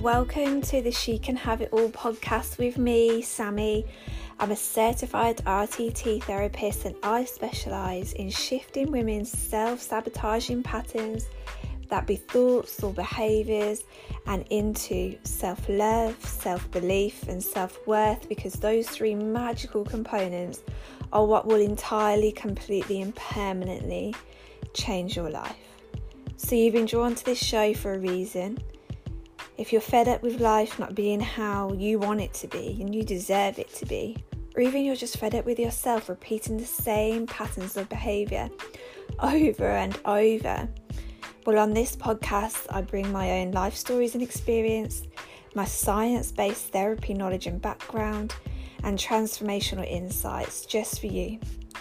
Welcome to the She Can Have It All podcast with me, Sammi. I'm a certified RTT therapist and I specialise in shifting women's self sabotaging patterns that be thoughts or behaviours and into self love, self belief, and self worth because those three magical components are what will entirely, completely, and permanently change your life. So, you've been drawn to this show for a reason. If you're fed up with life not being how you want it to be and you deserve it to be, or even you're just fed up with yourself repeating the same patterns of behaviour over and over, well, on this podcast, I bring my own life stories and experience, my science based therapy knowledge and background, and transformational insights just for you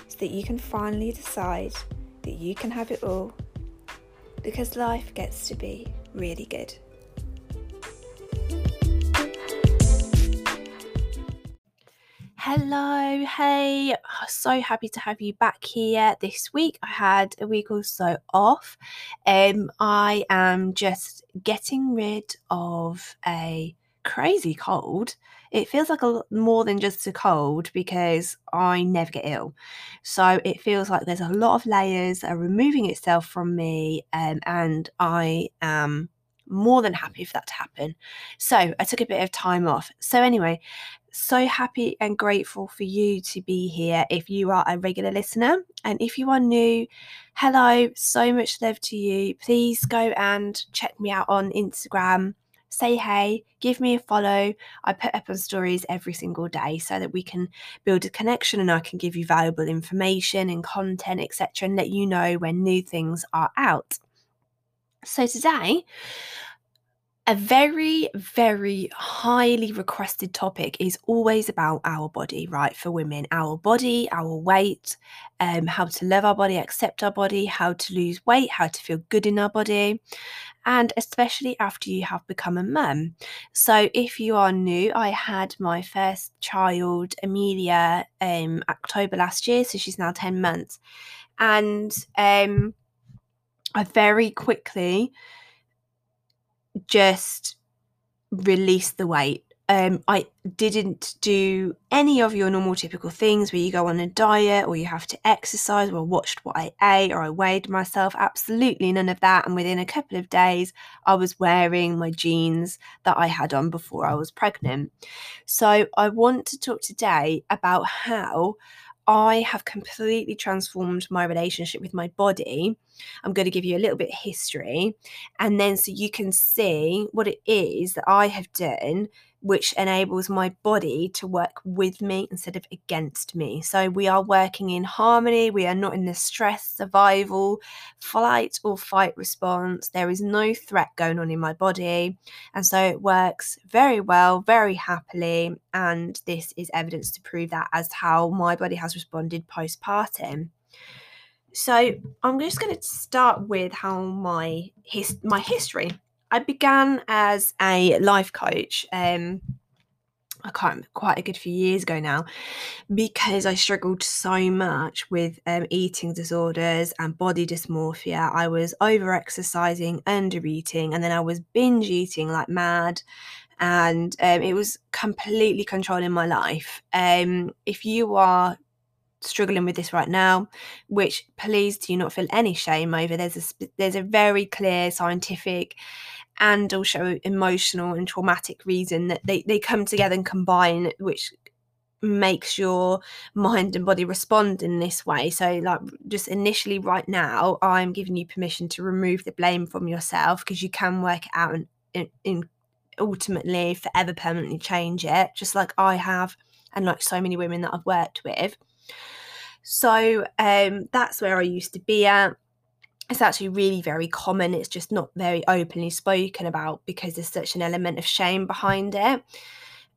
so that you can finally decide that you can have it all because life gets to be really good. Hello, hey, so happy to have you back here this week. I had a week or so off. Um, I am just getting rid of a crazy cold. It feels like a more than just a cold because I never get ill. So it feels like there's a lot of layers are removing itself from me, um, and I am more than happy for that to happen. So I took a bit of time off. So anyway, so happy and grateful for you to be here if you are a regular listener. And if you are new, hello, so much love to you. Please go and check me out on Instagram. Say hey, give me a follow. I put up on stories every single day so that we can build a connection and I can give you valuable information and content, etc., and let you know when new things are out. So today, a very, very highly requested topic is always about our body, right? For women, our body, our weight, um, how to love our body, accept our body, how to lose weight, how to feel good in our body, and especially after you have become a mum. So, if you are new, I had my first child, Amelia, um, October last year, so she's now 10 months. And um, I very quickly just release the weight. Um, I didn't do any of your normal typical things where you go on a diet or you have to exercise or watched what I ate or I weighed myself. Absolutely none of that. And within a couple of days, I was wearing my jeans that I had on before I was pregnant. So I want to talk today about how I have completely transformed my relationship with my body. I'm going to give you a little bit of history, and then so you can see what it is that I have done which enables my body to work with me instead of against me. So we are working in harmony. We are not in the stress, survival, flight, or fight response. There is no threat going on in my body. And so it works very well, very happily. And this is evidence to prove that as how my body has responded postpartum. So I'm just going to start with how my his my history I began as a life coach. Um, I can't quite a good few years ago now, because I struggled so much with um, eating disorders and body dysmorphia. I was over exercising, under eating, and then I was binge eating like mad. And um, it was completely controlling my life. Um, if you are struggling with this right now, which please do not feel any shame over. There's a there's a very clear scientific and also emotional and traumatic reason that they, they come together and combine, which makes your mind and body respond in this way. So, like, just initially, right now, I'm giving you permission to remove the blame from yourself because you can work it out and, and, and ultimately forever permanently change it, just like I have, and like so many women that I've worked with. So, um, that's where I used to be at it's actually really very common. It's just not very openly spoken about because there's such an element of shame behind it.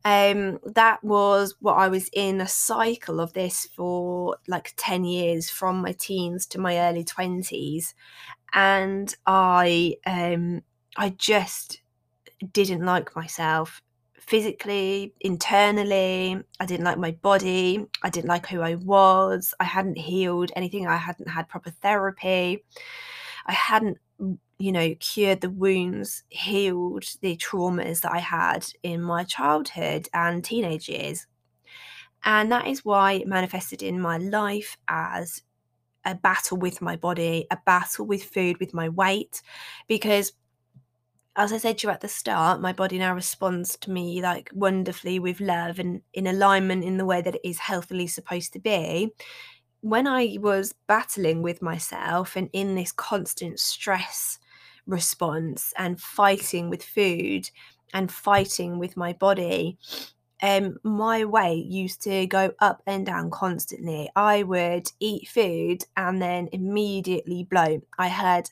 Um, that was what I was in a cycle of this for like 10 years from my teens to my early 20s. And I um I just didn't like myself physically, internally. I didn't like my body. I didn't like who I was. I hadn't healed anything. I hadn't had proper therapy. I hadn't you know, cured the wounds, healed the traumas that I had in my childhood and teenage years. And that is why it manifested in my life as a battle with my body, a battle with food, with my weight, because as I said to you at the start, my body now responds to me like wonderfully with love and in alignment in the way that it is healthily supposed to be. When I was battling with myself and in this constant stress response and fighting with food and fighting with my body, um, my weight used to go up and down constantly. I would eat food and then immediately blow. I had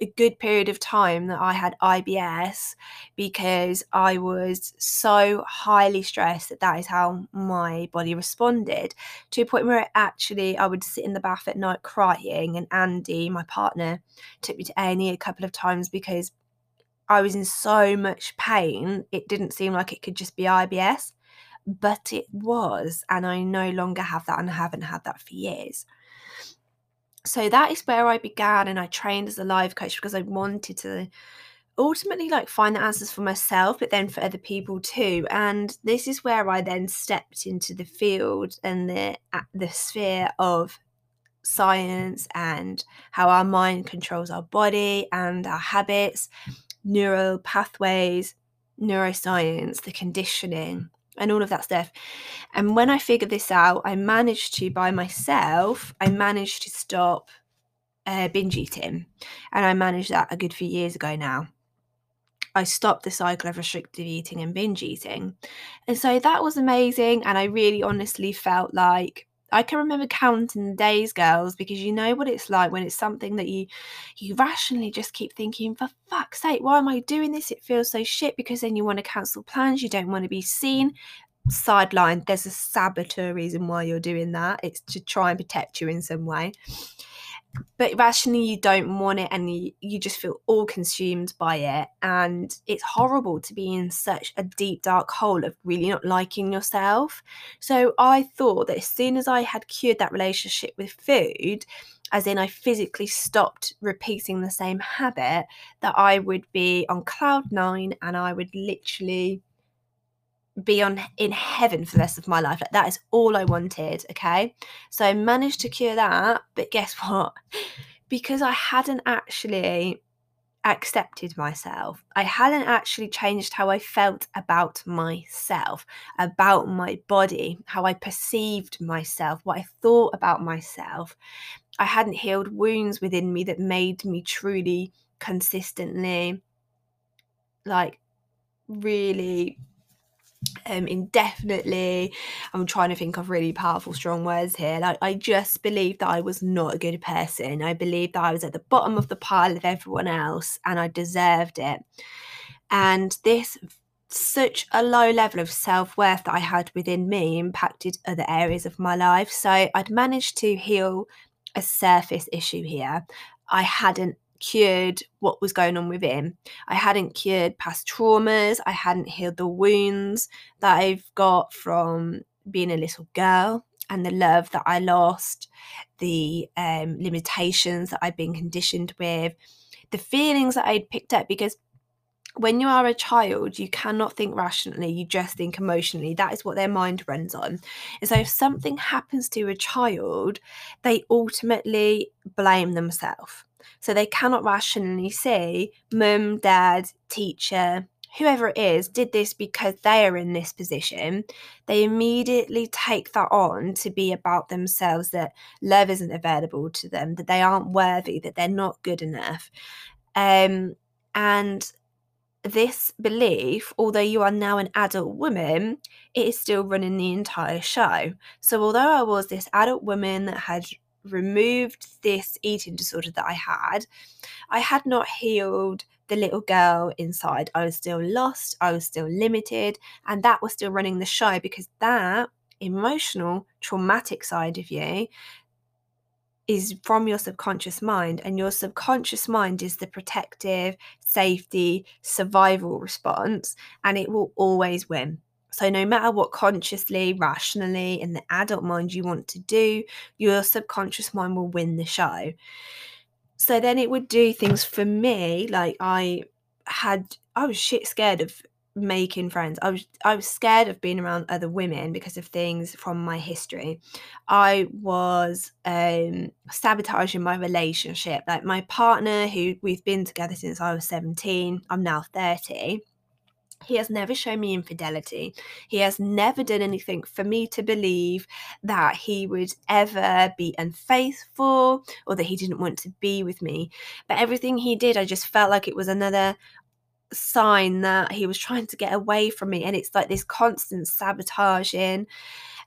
a good period of time that I had IBS because I was so highly stressed that that is how my body responded to a point where actually I would sit in the bath at night crying. And Andy, my partner, took me to A&E a couple of times because I was in so much pain, it didn't seem like it could just be IBS but it was, and I no longer have that and I haven't had that for years. So that is where I began, and I trained as a life coach because I wanted to ultimately like find the answers for myself, but then for other people too. And this is where I then stepped into the field and the the sphere of science and how our mind controls our body and our habits, neural pathways, neuroscience, the conditioning, and all of that stuff. And when I figured this out, I managed to, by myself, I managed to stop uh, binge eating. And I managed that a good few years ago now. I stopped the cycle of restrictive eating and binge eating. And so that was amazing. And I really honestly felt like I can remember counting the days, girls, because you know what it's like when it's something that you you rationally just keep thinking, for fuck's sake, why am I doing this? It feels so shit because then you want to cancel plans, you don't want to be seen. Sideline, there's a saboteur reason why you're doing that. It's to try and protect you in some way but rationally you don't want it and you, you just feel all consumed by it and it's horrible to be in such a deep dark hole of really not liking yourself. So i thought that as soon as i had cured that relationship with food as in i physically stopped repeating the same habit that i would be on cloud nine and i would literally be on in heaven for the rest of my life. Like that is all I wanted. Okay. So I managed to cure that. But guess what? Because I hadn't actually accepted myself, I hadn't actually changed how I felt about myself, about my body, how I perceived myself, what I thought about myself. I hadn't healed wounds within me that made me truly consistently like really um, indefinitely. I'm trying to think of really powerful, strong words here. Like, I just believed that I was not a good person. I believed that I was at the bottom of the pile of everyone else and I deserved it. And this such a low level of self worth that I had within me impacted other areas of my life. So I'd managed to heal a surface issue here. I hadn't cured what was going on within. I hadn't cured past traumas. I hadn't healed the wounds that I've got from being a little girl and the love that I lost, the um, limitations that I've been conditioned with, the feelings that I'd picked up because when you are a child, you cannot think rationally, you just think emotionally. That is what their mind runs on. And so, if something happens to a child, they ultimately blame themselves. So they cannot rationally say, mum, dad, teacher, whoever it is, did this because they are in this position. They immediately take that on to be about themselves that love isn't available to them, that they aren't worthy, that they're not good enough. Um, and this belief, although you are now an adult woman, it is still running the entire show. So, although I was this adult woman that had removed this eating disorder that I had, I had not healed the little girl inside. I was still lost, I was still limited, and that was still running the show because that emotional, traumatic side of you is from your subconscious mind, and your subconscious mind is the protective, safety, survival response, and it will always win. So, no matter what consciously, rationally, in the adult mind you want to do, your subconscious mind will win the show. So then it would do things for me. Like I had, I was shit scared of making friends. I was I was scared of being around other women because of things from my history. I was um sabotaging my relationship. Like my partner who we've been together since I was 17, I'm now 30. He has never shown me infidelity. He has never done anything for me to believe that he would ever be unfaithful or that he didn't want to be with me. But everything he did, I just felt like it was another sign that he was trying to get away from me. And it's like this constant sabotaging.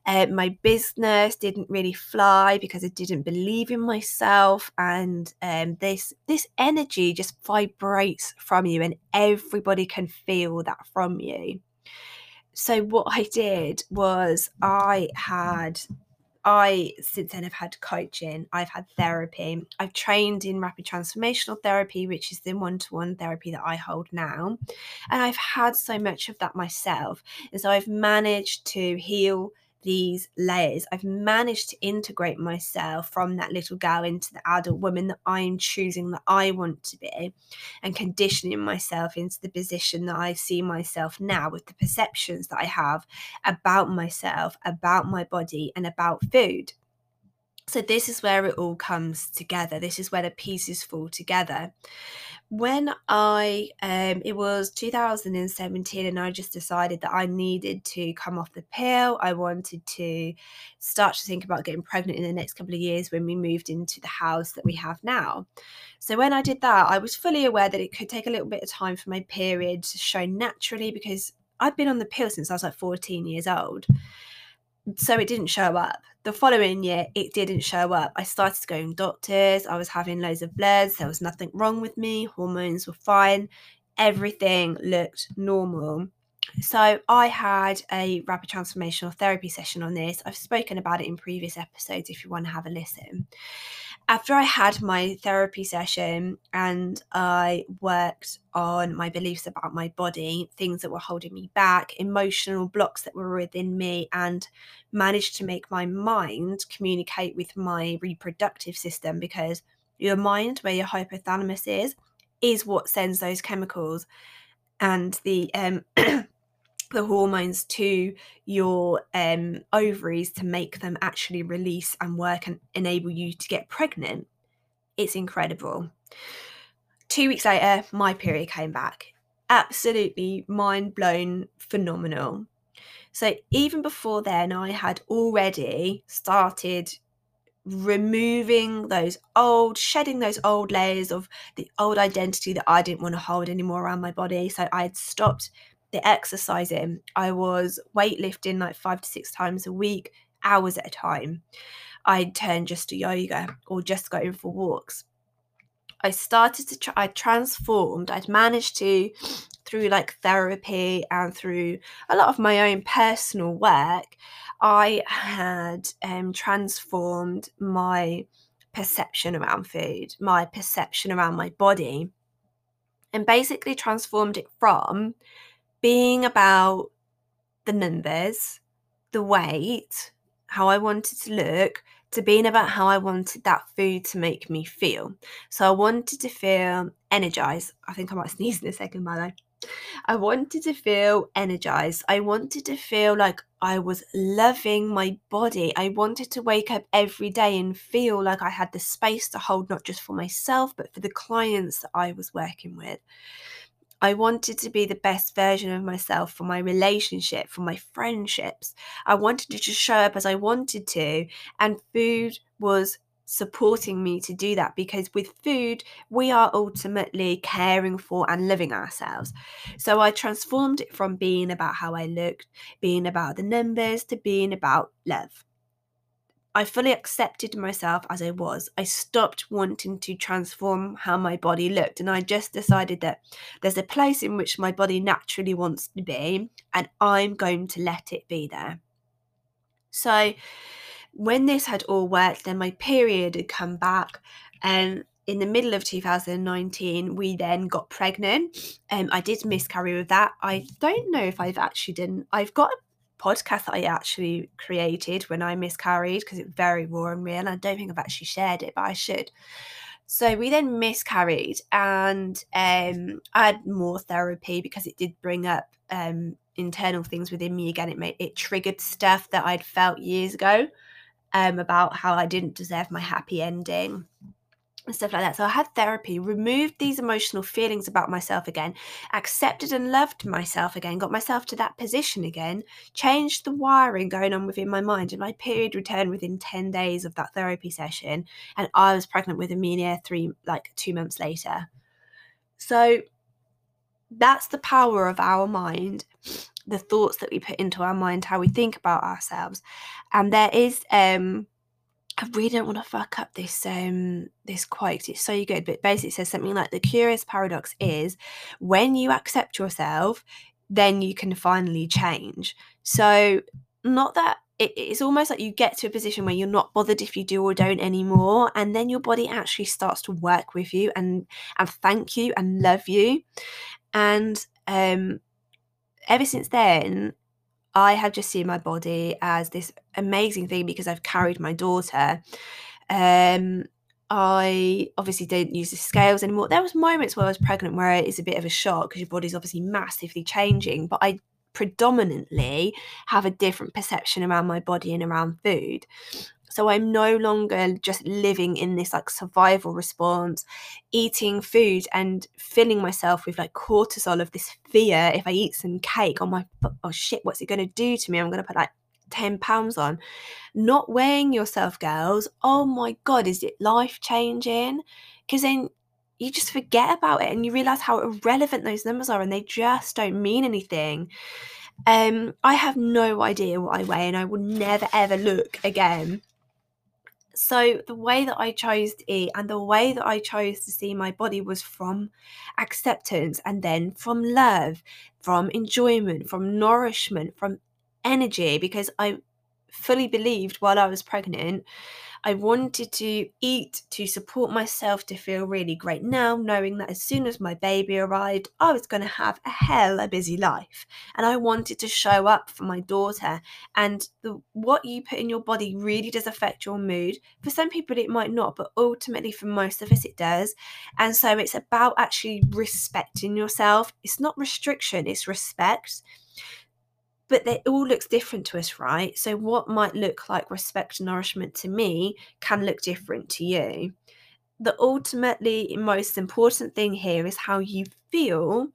Uh, my business didn't really fly because I didn't believe in myself, and um, this this energy just vibrates from you, and everybody can feel that from you. So what I did was I had I since then have had coaching, I've had therapy, I've trained in rapid transformational therapy, which is the one to one therapy that I hold now. And I've had so much of that myself. And so I've managed to heal these layers. I've managed to integrate myself from that little girl into the adult woman that I'm choosing that I want to be and conditioning myself into the position that I see myself now with the perceptions that I have about myself, about my body, and about food. So, this is where it all comes together. This is where the pieces fall together when I um it was 2017 and I just decided that I needed to come off the pill. I wanted to start to think about getting pregnant in the next couple of years when we moved into the house that we have now. So when I did that, I was fully aware that it could take a little bit of time for my period to show naturally because I'd been on the pill since I was like 14 years old so it didn't show up. The following year, it didn't show up. I started going doctors. I was having loads of bloods. There was nothing wrong with me. Hormones were fine. Everything looked normal. So I had a rapid transformational therapy session on this. I've spoken about it in previous episodes if you want to have a listen after I had my therapy session and I worked on my beliefs about my body, things that were holding me back, emotional blocks that were within me, and managed to make my mind communicate with my reproductive system because your mind, where your hypothalamus is, is what sends those chemicals. And the um the hormones to your um, ovaries to make them actually release and work and enable you to get pregnant. It's incredible. Two weeks later, my period came back. Absolutely mind blown, phenomenal. So, even before then, I had already started removing those old, shedding those old layers of the old identity that I didn't want to hold anymore around my body. So, I had stopped the exercising. I was weightlifting like five to six times a week, hours at a time. I'd turn just to yoga or just going for walks. I started to try, I transformed, I'd managed to, through like therapy and through a lot of my own personal work, I had um, transformed my perception around food, my perception around my body, and basically transformed it from being about the numbers, the weight, how I wanted to look, to being about how I wanted that food to make me feel. So I wanted to feel energized. I think I might sneeze in a second, by. I wanted to feel energized. I wanted to feel like I was loving my body. I wanted to wake up every day and feel like I had the space to hold not just for myself, but for the clients that I was working with. I wanted to be the best version of myself for my relationship, for my friendships. I wanted to just show up as I wanted to, and food was supporting me to do that because with food, we are ultimately caring for and living ourselves. So I transformed it from being about how I looked, being about the numbers, to being about love. I fully accepted myself as I was. I stopped wanting to transform how my body looked. And I just decided that there's a place in which my body naturally wants to be, and I'm going to let it be there. So, when this had all worked, then my period had come back. And in the middle of 2019, we then got pregnant. Um, I did miscarry with that. I don't know if I've actually done. I've got a podcast that I actually created when I miscarried because it's very raw and real. And I don't think I've actually shared it, but I should. So we then miscarried, and um, I had more therapy because it did bring up um, internal things within me again. It made it triggered stuff that I'd felt years ago um, about how I didn't deserve my happy ending and stuff like that. So I had therapy, removed these emotional feelings about myself again, accepted and loved myself again, got myself to that position again, changed the wiring going on within my mind. And my period returned within 10 days of that therapy session. And I was pregnant with Amelia three, like two months later. So that's the power of our mind the thoughts that we put into our mind how we think about ourselves and there is um I really don't want to fuck up this um this quote. It's so good, but basically says something like the curious paradox is when you accept yourself, then you can finally change. So not that it, it's almost like you get to a position where you're not bothered if you do or don't anymore, and then your body actually starts to work with you and and thank you and love you. And um ever since then, I have just seen my body as this amazing thing because I've carried my daughter. Um, I obviously don't use the scales anymore. There was moments where I was pregnant where it is a bit of a shock because your body's obviously massively changing, but I predominantly have a different perception around my body and around food. So I'm no longer just living in this like survival response, eating food and filling myself with like cortisol of this fear. If I eat some cake, oh my, oh shit, what's it going to do to me? I'm going to put like 10 pounds on. Not weighing yourself, girls. Oh my God, is it life changing? Because then you just forget about it and you realize how irrelevant those numbers are and they just don't mean anything. Um, I have no idea what I weigh and I will never ever look again so the way that I chose to eat and the way that I chose to see my body was from acceptance and then from love, from enjoyment, from nourishment, from energy, because I fully believed while I was pregnant I wanted to eat to support myself to feel really great now, knowing that as soon as my baby arrived, I was going to have a hell a busy life. And I wanted to show up for my daughter. And the, what you put in your body really does affect your mood. For some people, it might not, but ultimately, for most of us, it does. And so it's about actually respecting yourself. It's not restriction, it's respect but it all looks different to us, right? So, what might look like respect and nourishment to me can look different to you. The ultimately most important thing here is how you feel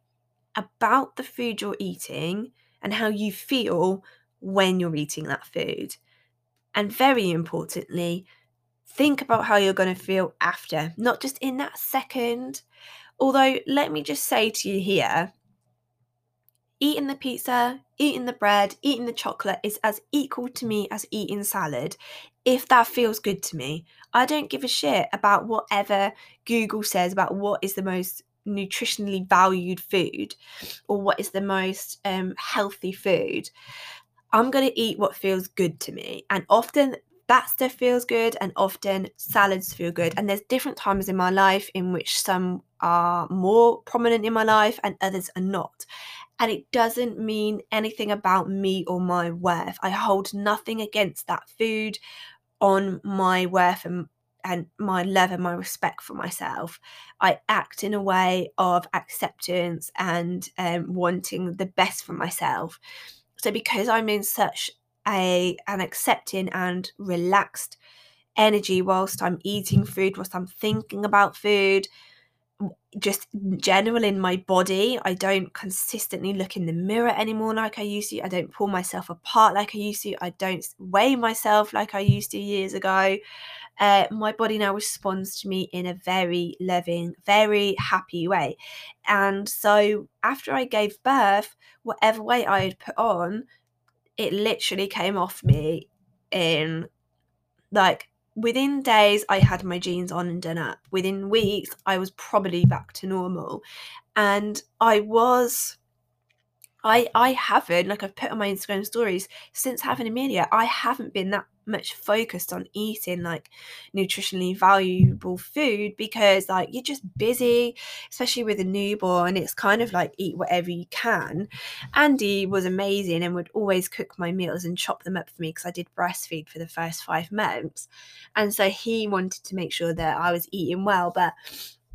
about the food you're eating and how you feel when you're eating that food. And very importantly, think about how you're going to feel after, not just in that second. Although, let me just say to you here eating the pizza, eating the bread, eating the chocolate is as equal to me as eating salad if that feels good to me. I don't give a shit about whatever Google says about what is the most nutritionally valued food or what is the most um, healthy food. I'm going to eat what feels good to me. And often that stuff feels good and often salads feel good. And there's different times in my life in which some are more prominent in my life and others are not and it doesn't mean anything about me or my worth. I hold nothing against that food on my worth and and my love and my respect for myself. I act in a way of acceptance and um, wanting the best for myself. So because I'm in such a an accepting and relaxed energy whilst I'm eating food, whilst I'm thinking about food, just general in my body. I don't consistently look in the mirror anymore like I used to. I don't pull myself apart like I used to. I don't weigh myself like I used to years ago. Uh, my body now responds to me in a very loving, very happy way. And so after I gave birth, whatever weight I had put on, it literally came off me in like within days I had my jeans on and done up. Within weeks I was probably back to normal. And I was I I haven't like I've put on my Instagram stories since having Amelia, I haven't been that much focused on eating like nutritionally valuable food because like you're just busy especially with a newborn it's kind of like eat whatever you can. Andy was amazing and would always cook my meals and chop them up for me because i did breastfeed for the first five months. And so he wanted to make sure that i was eating well but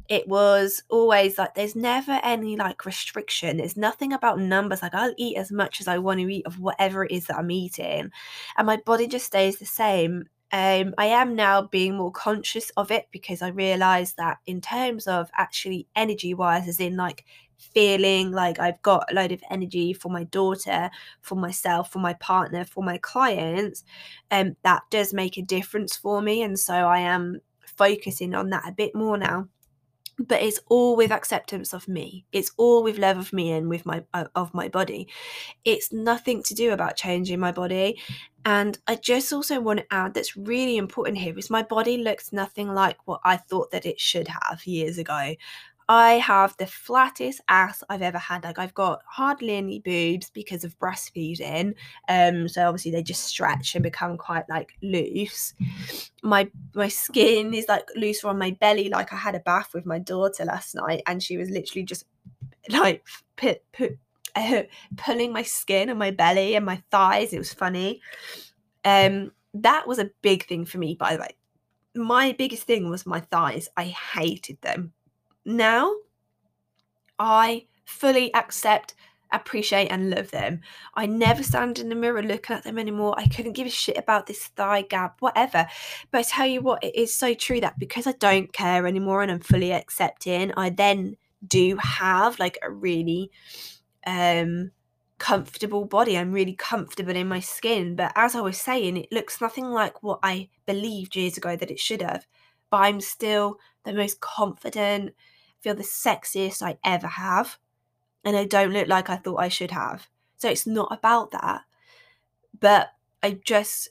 it was always like there's never any like restriction there's nothing about numbers like i'll eat as much as i want to eat of whatever it is that i'm eating and my body just stays the same um, I am now being more conscious of it because I realize that in terms of actually energy wise, as in like feeling like I've got a load of energy for my daughter, for myself, for my partner, for my clients, um, that does make a difference for me. And so I am focusing on that a bit more now but it's all with acceptance of me. It's all with love of me and with my uh, of my body. It's nothing to do about changing my body. And i just also want to add that's really important here is my body looks nothing like what i thought that it should have years ago I have the flattest ass I've ever had. Like I've got hardly any boobs because of breastfeeding. Um, so obviously they just stretch and become quite like loose. My my skin is like looser on my belly. Like I had a bath with my daughter last night, and she was literally just like put put uh, pulling my skin and my belly and my thighs. It was funny. Um, that was a big thing for me, by the way. My biggest thing was my thighs. I hated them now I fully accept, appreciate, and love them. I never stand in the mirror looking at them anymore. I couldn't give a shit about this thigh gap, whatever. But I tell you what, it is so true that because I don't care anymore and I'm fully accepting, I then do have like a really um comfortable body. I'm really comfortable in my skin. But as I was saying, it looks nothing like what I believed years ago that it should have. But I'm still the most confident, feel the sexiest I ever have. And I don't look like I thought I should have. So it's not about that. But I just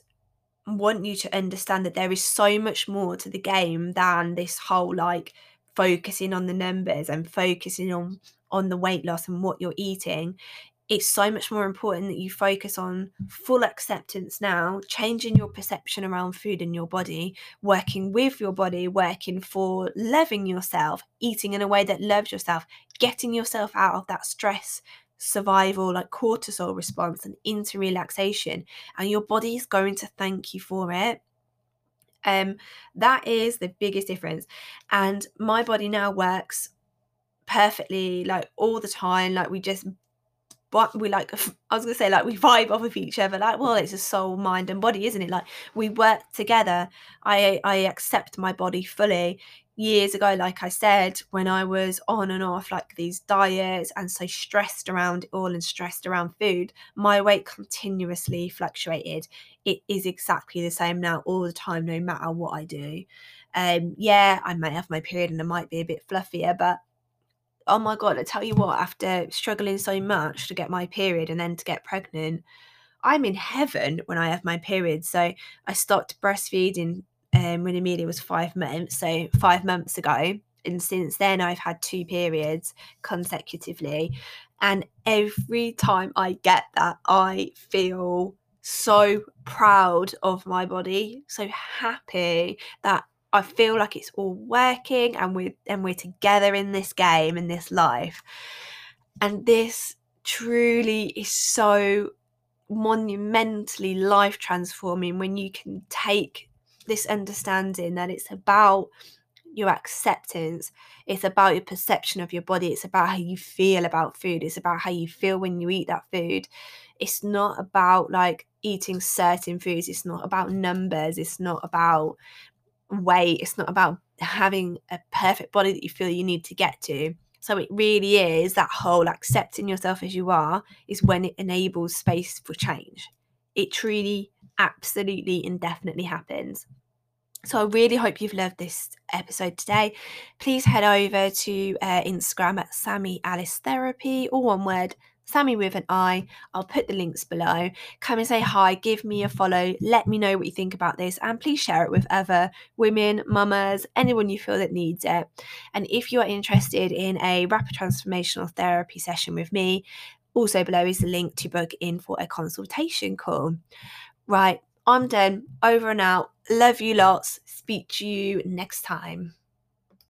want you to understand that there is so much more to the game than this whole like focusing on the numbers and focusing on on the weight loss and what you're eating it's so much more important that you focus on full acceptance now, changing your perception around food in your body, working with your body, working for loving yourself, eating in a way that loves yourself, getting yourself out of that stress survival like cortisol response and into relaxation and your body is going to thank you for it. Um that is the biggest difference and my body now works perfectly like all the time like we just we like i was gonna say like we vibe off of each other like well it's a soul mind and body isn't it? Like we work together. I i accept my body fully. Years ago like i said when i was on and off like these diets and so stressed around it all and stressed around food my weight continuously fluctuated. It is exactly the same now all the time no matter what i do. Um yeah i might have my period and it might be a bit fluffier but oh my god, I tell you what, after struggling so much to get my period and then to get pregnant, I'm in heaven when I have my period. So I stopped breastfeeding um, when Amelia was five months, so five months ago. And since then, I've had two periods consecutively. And every time I get that, I feel so proud of my body, so happy that I feel like it's all working and we're and we're together in this game in this life. And this truly is so monumentally life transforming when you can take this understanding that it's about your acceptance it's about your perception of your body it's about how you feel about food it's about how you feel when you eat that food it's not about like eating certain foods it's not about numbers it's not about weight. It's not about having a perfect body that you feel you need to get to. So it really is that whole accepting yourself as you are is when it enables space for change. It truly, absolutely, indefinitely happens. So I really hope you've loved this episode today. Please head over to uh, Instagram at Sammi Alice Therapy, or one word, Sammi with an I. I'll put the links below. Come and say mm. hi, give me a follow, let me know what you think about this, and please share it with other women, mamas, anyone you feel that needs it. And if you're interested in a rapid transformational therapy session with me, also below is the link to book in for a consultation call. Right, I'm done. Over and out. Love you lots. Speak to you next time.